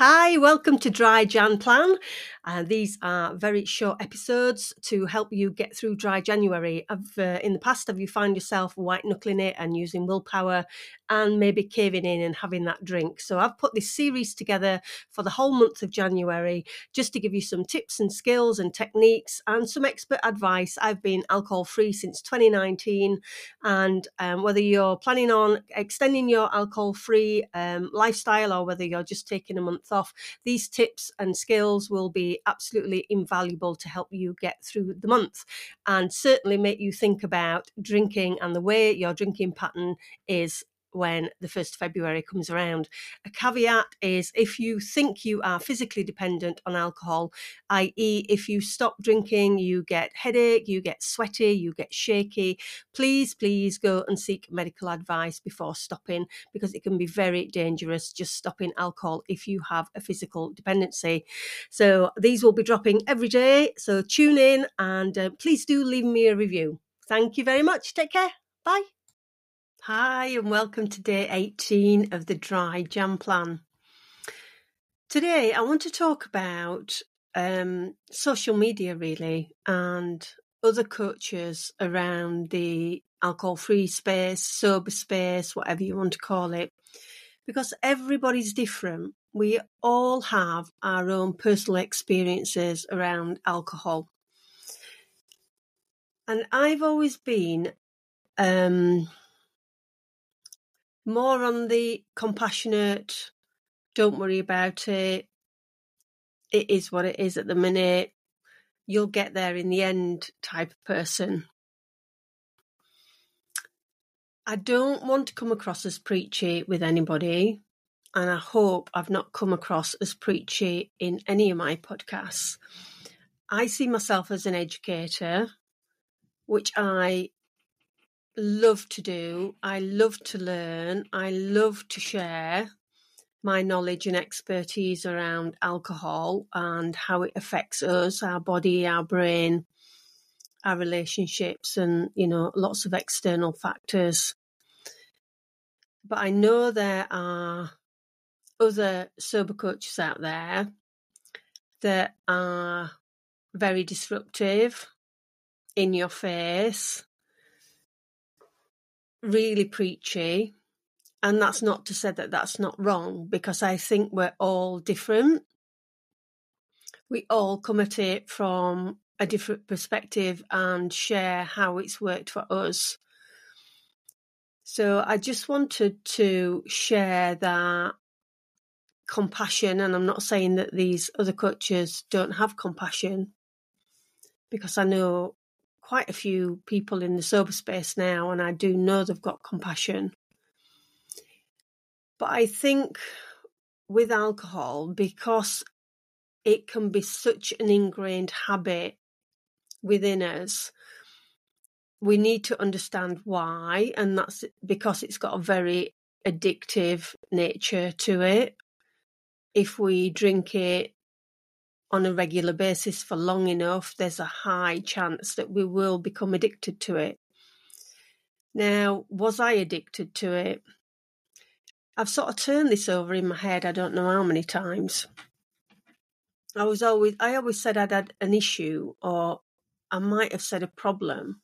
Hi, welcome to Dry Jan Plan. Uh, these are very short episodes to help you get through dry January. Uh, in the past, have you found yourself white knuckling it and using willpower and maybe caving in and having that drink? So I've put this series together for the whole month of January just to give you some tips and skills and techniques and some expert advice. I've been alcohol free since 2019, and um, whether you're planning on extending your alcohol free um, lifestyle or whether you're just taking a month off, these tips and skills will be absolutely invaluable to help you get through the month and certainly make you think about drinking and the way your drinking pattern is when the 1st of February comes around. A caveat is if you think you are physically dependent on alcohol, i.e., if you stop drinking, you get headache, you get sweaty, you get shaky, please, please go and seek medical advice before stopping because it can be very dangerous just stopping alcohol if you have a physical dependency. So these will be dropping every day. So tune in and uh, please do leave me a review. Thank you very much. Take care. Bye. Hi, and welcome to day 18 of the Dry Jan Plan. Today, I want to talk about um, social media really and other cultures around the alcohol free space, sober space, whatever you want to call it, because everybody's different. We all have our own personal experiences around alcohol. And I've always been um, more on the compassionate, don't worry about it. It is what it is at the minute. You'll get there in the end type of person. I don't want to come across as preachy with anybody, and I hope I've not come across as preachy in any of my podcasts. I see myself as an educator, which I love to do. I love to learn. I love to share my knowledge and expertise around alcohol and how it affects us, our body, our brain, our relationships, and, you know, lots of external factors. But I know there are other sober coaches out there that are very disruptive, in your face, really preachy. And that's not to say that that's not wrong, because I think we're all different. We all come at it from a different perspective and share how it's worked for us. So I just wanted to share that compassion. And I'm not saying that these other coaches don't have compassion, because I know quite a few people in the sober space now, and I do know they've got compassion. But I think with alcohol, because it can be such an ingrained habit within us, we need to understand why, and that's because it's got a very addictive nature to it. If we drink it on a regular basis for long enough, there's a high chance that we will become addicted to it. Now, was I addicted to it? I've sort of turned this over in my head, I don't know how many times. I was always, I always said I'd had an issue or I might have said a problem.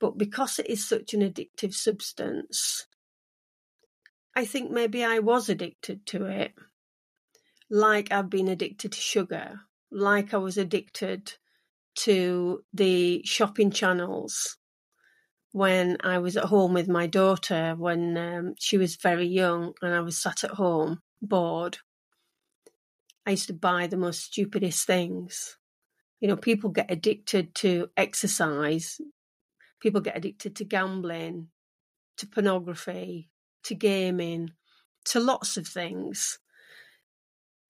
But because it is such an addictive substance, I think maybe I was addicted to it like I've been addicted to sugar, like I was addicted to the shopping channels when I was at home with my daughter when um, she was very young and I was sat at home bored. I used to buy the most stupidest things. You know, people get addicted to exercise, people get addicted to gambling, to pornography, to gaming, to lots of things.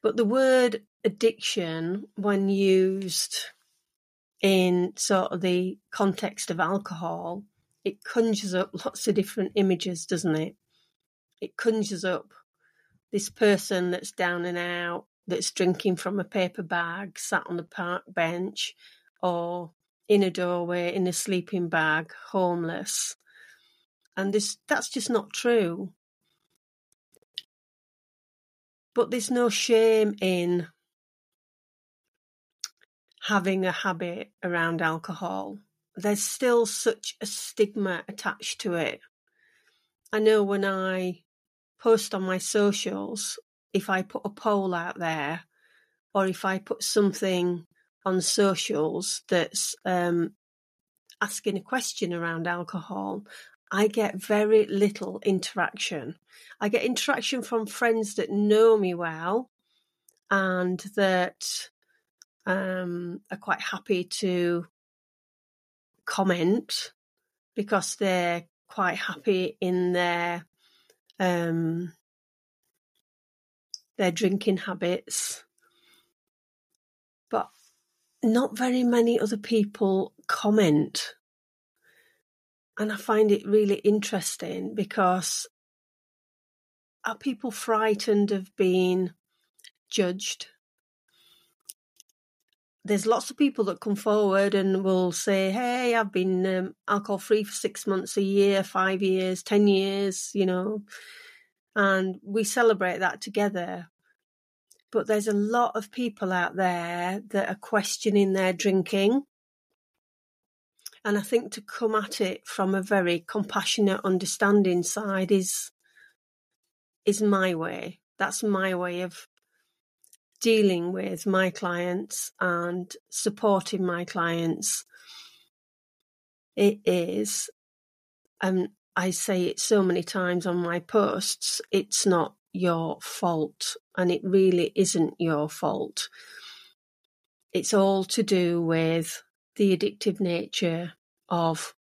But the word addiction, when used in sort of the context of alcohol, it conjures up lots of different images, doesn't it? It conjures up this person that's down and out, that's drinking from a paper bag, sat on the park bench, or in a doorway in a sleeping bag, homeless. And this that's just not true. But there's no shame in having a habit around alcohol. There's still such a stigma attached to it. I know when I post on my socials, if I put a poll out there or if I put something on socials that's um, asking a question around alcohol, I get very little interaction. I get interaction from friends that know me well and that um, are quite happy to comment because they're quite happy in their um, their drinking habits. But not very many other people comment. And I find it really interesting because are people frightened of being judged? There's lots of people that come forward and will say, Hey, I've been um, alcohol free for six months, a year, five years, 10 years, you know, and we celebrate that together. But there's a lot of people out there that are questioning their drinking. And I think to come at it from a very compassionate, understanding side is is my way. That's my way of dealing with my clients and supporting my clients. It is, and I say it so many times on my posts, it's not your fault, and it really isn't your fault. It's all to do with the addictive nature of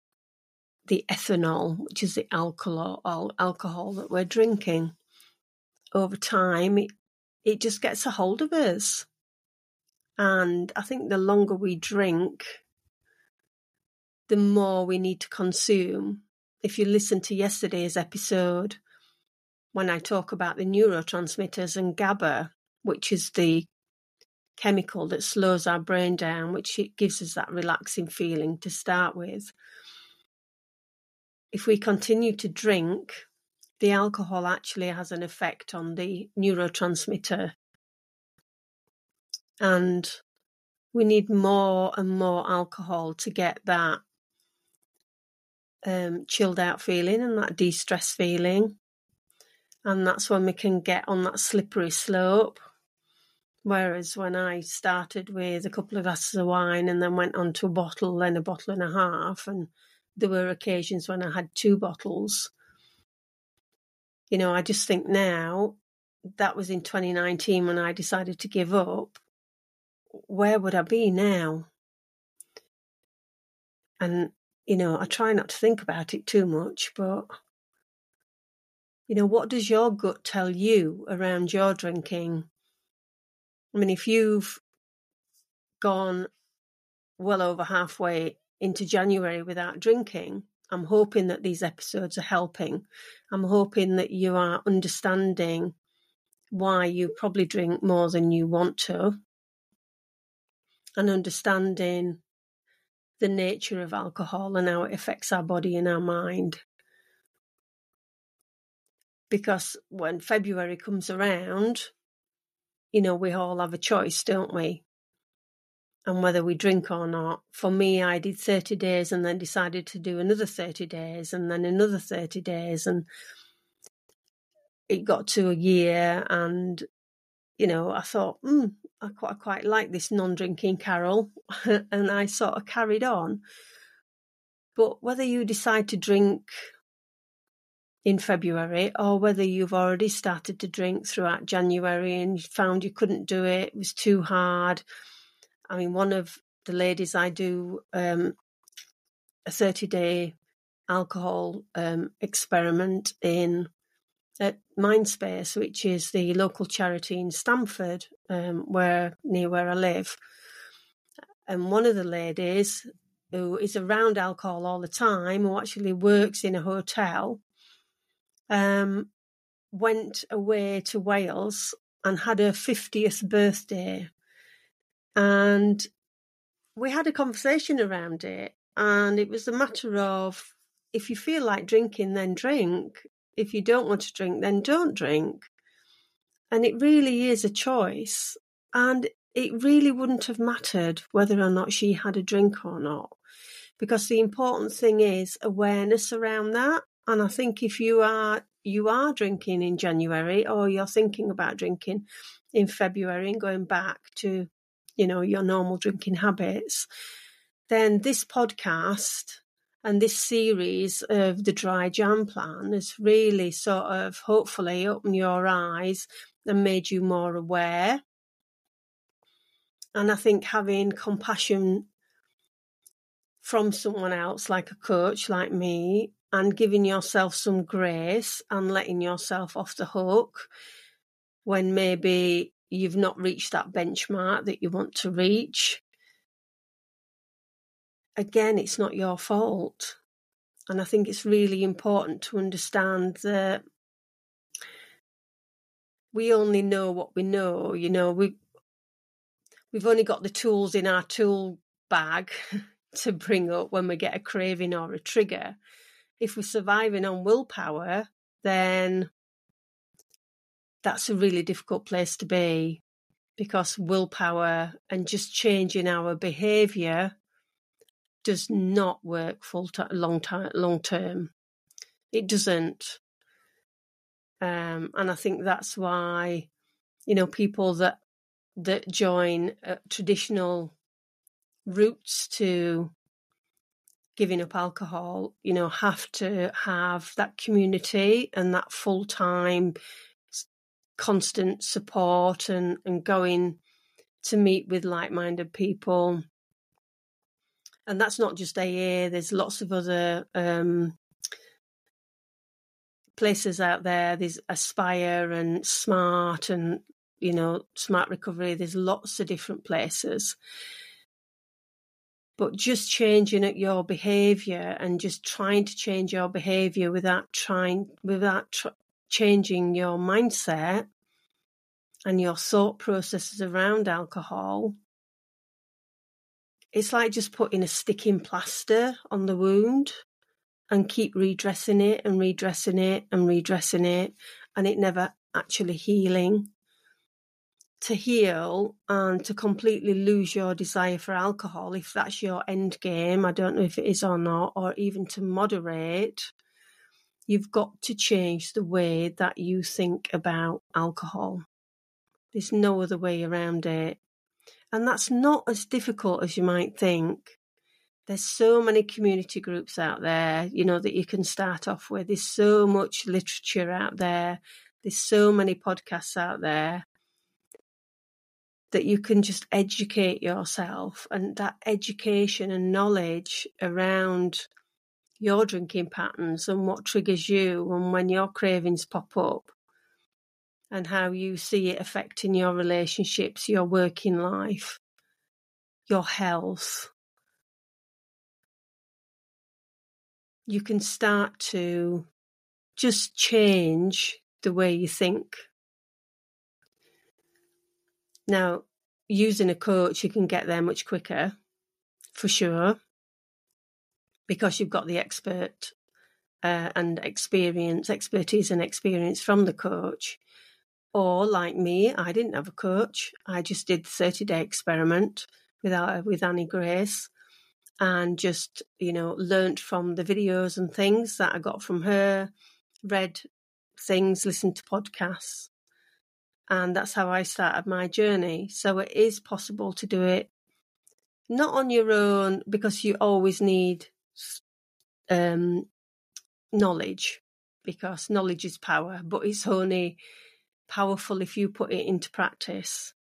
the ethanol, which is the alcohol, alcohol that we're drinking. Over time, it, it just gets a hold of us. And I think the longer we drink, the more we need to consume. If you listen to yesterday's episode, when I talk about the neurotransmitters and GABA, which is the chemical that slows our brain down, which it gives us that relaxing feeling to start with. If we continue to drink, the alcohol actually has an effect on the neurotransmitter. And we need more and more alcohol to get that um, chilled out feeling and that de stress feeling and that's when we can get on that slippery slope. Whereas when I started with a couple of glasses of wine and then went on to a bottle, then a bottle and a half, and there were occasions when I had two bottles. You know, I just think now that was in 2019 when I decided to give up. Where would I be now? And, you know, I try not to think about it too much, but you know, what does your gut tell you around your drinking? I mean, if you've gone well over halfway into January without drinking, I'm hoping that these episodes are helping. I'm hoping that you are understanding why you probably drink more than you want to and understanding the nature of alcohol and how it affects our body and our mind because when February comes around, you know, we all have a choice, don't we? And whether we drink or not. For me, I did 30 days and then decided to do another 30 days and then another 30 days. And it got to a year and, you know, I thought, hmm, I quite, I quite like this non drinking Carol. and I sort of carried on. But whether you decide to drink in February, or whether you've already started to drink throughout January and found you couldn't do it, it was too hard. I mean, one of the ladies I do um, a 30 day alcohol um, experiment in at Mindspace, which is the local charity in Stamford, um, where near where I live. And one of the ladies who is around alcohol all the time, who actually works in a hotel, um, went away to Wales and had her 50th birthday. And we had a conversation around it. And it was a matter of if you feel like drinking, then drink. If you don't want to drink, then don't drink. And it really is a choice. And it really wouldn't have mattered whether or not she had a drink or not. Because the important thing is awareness around that. And I think if you are you are drinking in January or you're thinking about drinking in February and going back to, you know, your normal drinking habits, then this podcast and this series of the dry Jan plan has really sort of hopefully opened your eyes and made you more aware. And I think having compassion from someone else, like a coach like me, and giving yourself some grace and letting yourself off the hook when maybe you've not reached that benchmark that you want to reach. Again, it's not your fault. And I think it's really important to understand that we only know what we know. You know, we we've only got the tools in our tool bag to bring up when we get a craving or a trigger if we're surviving on willpower, then that's a really difficult place to be because willpower and just changing our behavior does not work full time, long time, long term. It doesn't. Um, and I think that's why, you know, people that that join uh, traditional routes to giving up alcohol, you know, have to have that community and that full time constant support and, and going to meet with like minded people. And that's not just AA, there's lots of other um, places out there. There's Aspire and Smart and, you know, Smart Recovery. There's lots of different places but just changing at your behavior and just trying to change your behavior without trying without tr- changing your mindset and your thought processes around alcohol. It's like just putting a sticking plaster on the wound and keep redressing it and redressing it and redressing it and it never actually healing to heal and to completely lose your desire for alcohol, if that's your end game, I don't know if it is or not, or even to moderate, you've got to change the way that you think about alcohol. There's no other way around it. And that's not as difficult as you might think. There's so many community groups out there, you know, that you can start off with. There's so much literature out there. There's so many podcasts out there that you can just educate yourself and that education and knowledge around your drinking patterns and what triggers you and when your cravings pop up and how you see it affecting your relationships, your working life, your health. You can start to just change the way you think now, using a coach, you can get there much quicker, for sure, because you've got the expert uh, and experience, expertise and experience from the coach. Or like me, I didn't have a coach. I just did the 30 day experiment without with Annie Grace and just, you know, learnt from the videos and things that I got from her, read things, listened to podcasts. And that's how I started my journey. So it is possible to do it not on your own because you always need um, knowledge because knowledge is power, but it's only powerful if you put it into practice.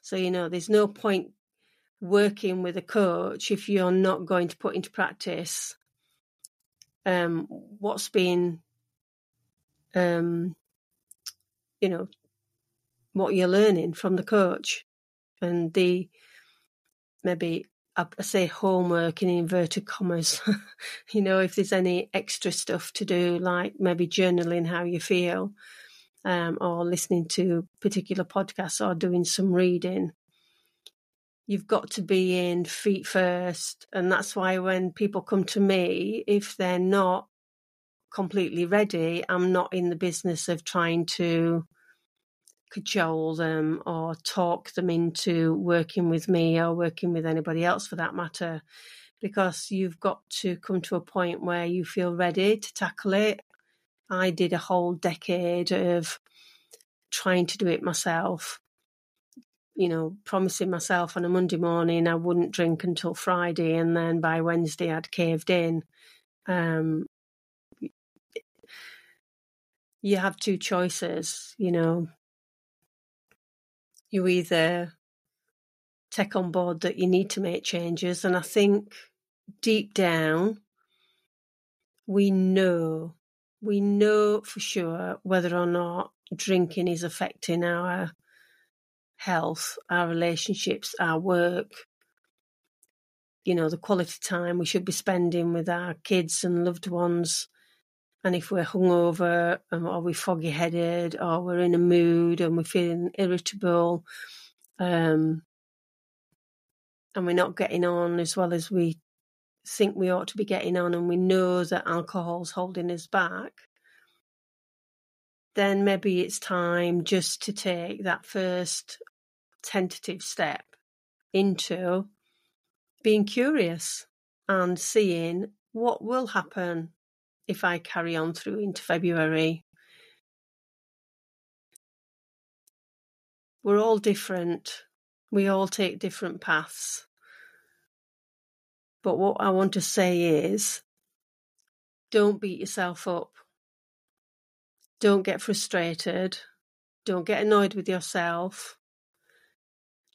So, you know, there's no point working with a coach if you're not going to put into practice um, what's been, um, you know, what you're learning from the coach and the maybe I say homework in inverted commas. you know, if there's any extra stuff to do, like maybe journaling how you feel, um, or listening to particular podcasts, or doing some reading. You've got to be in feet first, and that's why when people come to me, if they're not completely ready, I'm not in the business of trying to cajole them or talk them into working with me or working with anybody else for that matter, because you've got to come to a point where you feel ready to tackle it. I did a whole decade of trying to do it myself. You know, promising myself on a Monday morning I wouldn't drink until Friday, and then by Wednesday I'd caved in. Um, you have two choices, you know. You either take on board that you need to make changes, and I think deep down, we know, we know for sure whether or not drinking is affecting our health, our relationships, our work, you know, the quality time we should be spending with our kids and loved ones. And if we're hungover um, or we're foggy headed or we're in a mood and we're feeling irritable, um, and we're not getting on as well as we think we ought to be getting on, and we know that alcohol's holding us back, then maybe it's time just to take that first tentative step into being curious and seeing what will happen if I carry on through into February. We're all different. We all take different paths. But what I want to say is don't beat yourself up. Don't get frustrated. Don't get annoyed with yourself.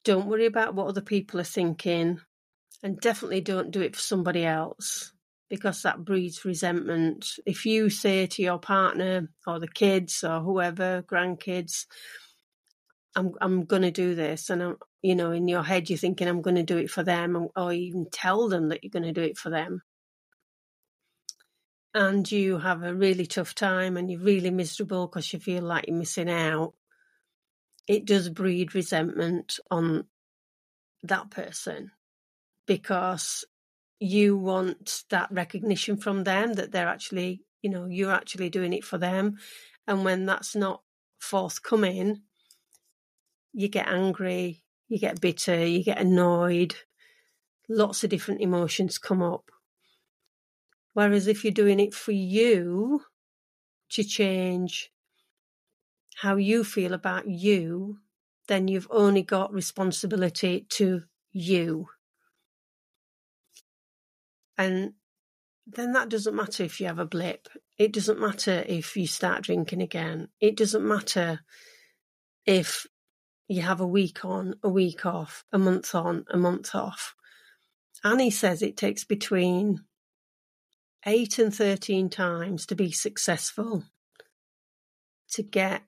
Don't worry about what other people are thinking. And definitely don't do it for somebody else because that breeds resentment. If you say to your partner or the kids or whoever, grandkids, I'm I'm going to do this, and I'm you know in your head you're thinking I'm going to do it for them, or even tell them that you're going to do it for them, and you have a really tough time and you're really miserable because you feel like you're missing out. It does breed resentment on that person because you want that recognition from them that they're actually, you know, you're actually doing it for them. And when that's not forthcoming, you get angry, you get bitter, you get annoyed. Lots of different emotions come up. Whereas if you're doing it for you to change how you feel about you, then you've only got responsibility to you. And then that doesn't matter if you have a blip. It doesn't matter if you start drinking again. It doesn't matter if you have a week on, a week off, a month on, a month off. Annie says it takes between eight and 13 times to be successful to get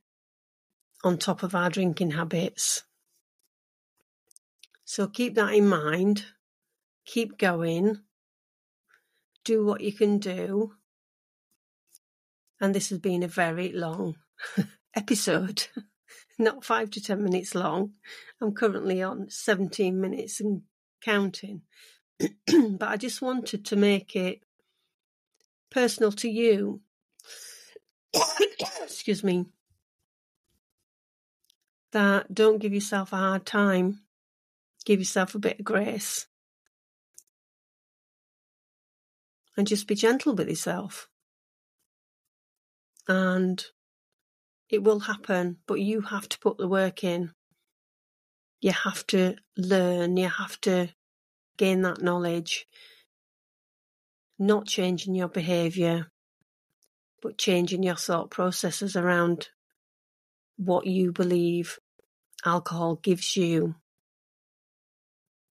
on top of our drinking habits. So keep that in mind. Keep going do what you can do. And this has been a very long episode, not five to 10 minutes long. I'm currently on 17 minutes and counting. but I just wanted to make it personal to you. Excuse me. That don't give yourself a hard time. Give yourself a bit of grace. And just be gentle with yourself. And it will happen, but you have to put the work in. You have to learn, you have to gain that knowledge, not changing your behaviour, but changing your thought processes around what you believe alcohol gives you.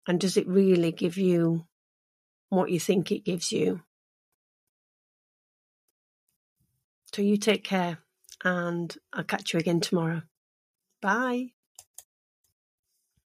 And does it really give you what you think it gives you? So you take care and I'll catch you again tomorrow. Bye.